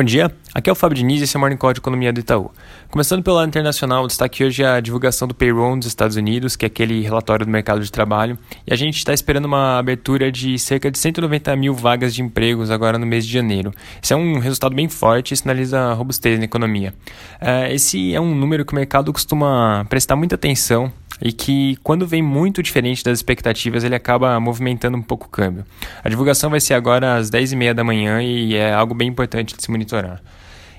Bom dia, aqui é o Fábio Diniz e esse é o Morning Call de Economia do Itaú. Começando pelo lado internacional, destaque hoje é a divulgação do payroll dos Estados Unidos, que é aquele relatório do mercado de trabalho, e a gente está esperando uma abertura de cerca de 190 mil vagas de empregos agora no mês de janeiro. Esse é um resultado bem forte e sinaliza robustez na economia. É, esse é um número que o mercado costuma prestar muita atenção e que, quando vem muito diferente das expectativas, ele acaba movimentando um pouco o câmbio. A divulgação vai ser agora às 10h30 da manhã e é algo bem importante de se monitorar.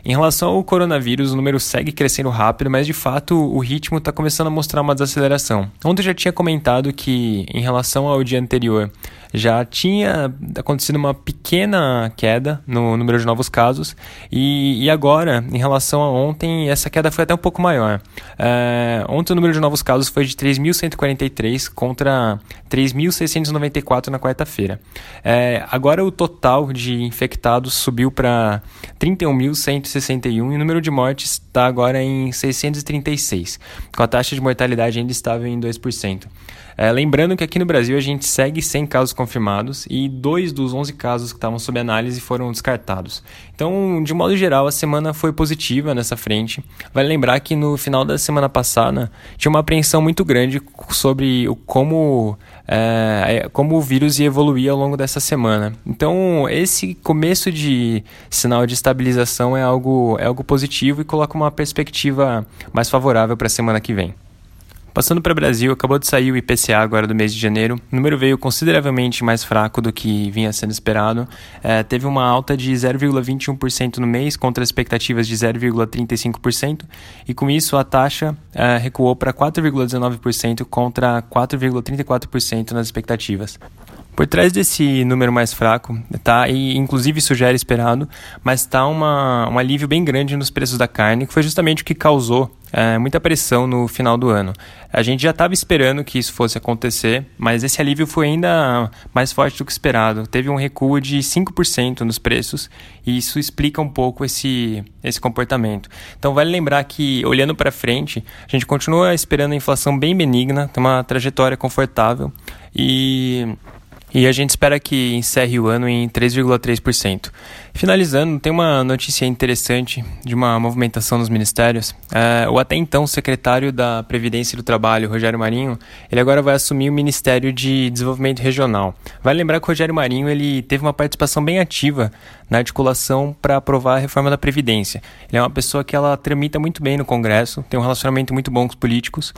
Em relação ao coronavírus, o número segue crescendo rápido, mas de fato o ritmo está começando a mostrar uma desaceleração. Ontem eu já tinha comentado que, em relação ao dia anterior, já tinha acontecido uma pequena queda no número de novos casos e, e agora, em relação a ontem, essa queda foi até um pouco maior. É, ontem o número de novos casos foi de 3.143 contra 3.694 na quarta-feira. É, agora o total de infectados subiu para 31.161 e o número de mortes está agora em 636, com a taxa de mortalidade ainda estável em 2%. É, lembrando que aqui no Brasil a gente segue 100 casos confirmados e dois dos 11 casos que estavam sob análise foram descartados. Então, de modo geral, a semana foi positiva nessa frente. Vale lembrar que no final da semana passada tinha uma apreensão muito grande sobre como, é, é como o vírus ia evoluir ao longo dessa semana. Então, esse começo de sinal de estabilização é algo, é algo positivo e coloca uma perspectiva mais favorável para a semana que vem. Passando para o Brasil, acabou de sair o IPCA agora do mês de janeiro. O número veio consideravelmente mais fraco do que vinha sendo esperado. É, teve uma alta de 0,21% no mês contra expectativas de 0,35%, e com isso a taxa é, recuou para 4,19% contra 4,34% nas expectativas. Por trás desse número mais fraco, tá, e inclusive era esperado, mas está um alívio bem grande nos preços da carne, que foi justamente o que causou é, muita pressão no final do ano. A gente já estava esperando que isso fosse acontecer, mas esse alívio foi ainda mais forte do que esperado. Teve um recuo de 5% nos preços e isso explica um pouco esse, esse comportamento. Então, vale lembrar que, olhando para frente, a gente continua esperando a inflação bem benigna, tem uma trajetória confortável e e a gente espera que encerre o ano em 3,3%. Finalizando, tem uma notícia interessante de uma movimentação nos ministérios. É, o até então secretário da Previdência e do Trabalho, Rogério Marinho, ele agora vai assumir o Ministério de Desenvolvimento Regional. Vale lembrar que o Rogério Marinho ele teve uma participação bem ativa na articulação para aprovar a reforma da Previdência. Ele é uma pessoa que ela tramita muito bem no Congresso, tem um relacionamento muito bom com os políticos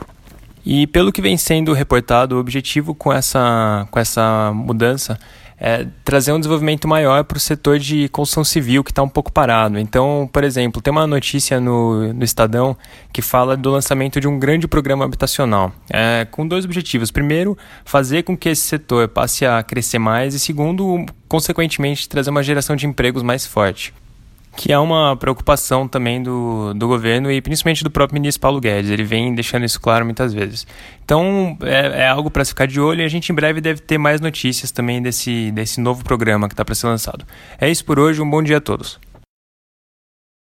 e pelo que vem sendo reportado, o objetivo com essa, com essa mudança é trazer um desenvolvimento maior para o setor de construção civil, que está um pouco parado. Então, por exemplo, tem uma notícia no, no Estadão que fala do lançamento de um grande programa habitacional, é, com dois objetivos. Primeiro, fazer com que esse setor passe a crescer mais, e segundo, consequentemente, trazer uma geração de empregos mais forte que é uma preocupação também do, do governo e principalmente do próprio ministro Paulo Guedes. Ele vem deixando isso claro muitas vezes. Então, é, é algo para ficar de olho e a gente em breve deve ter mais notícias também desse, desse novo programa que está para ser lançado. É isso por hoje, um bom dia a todos.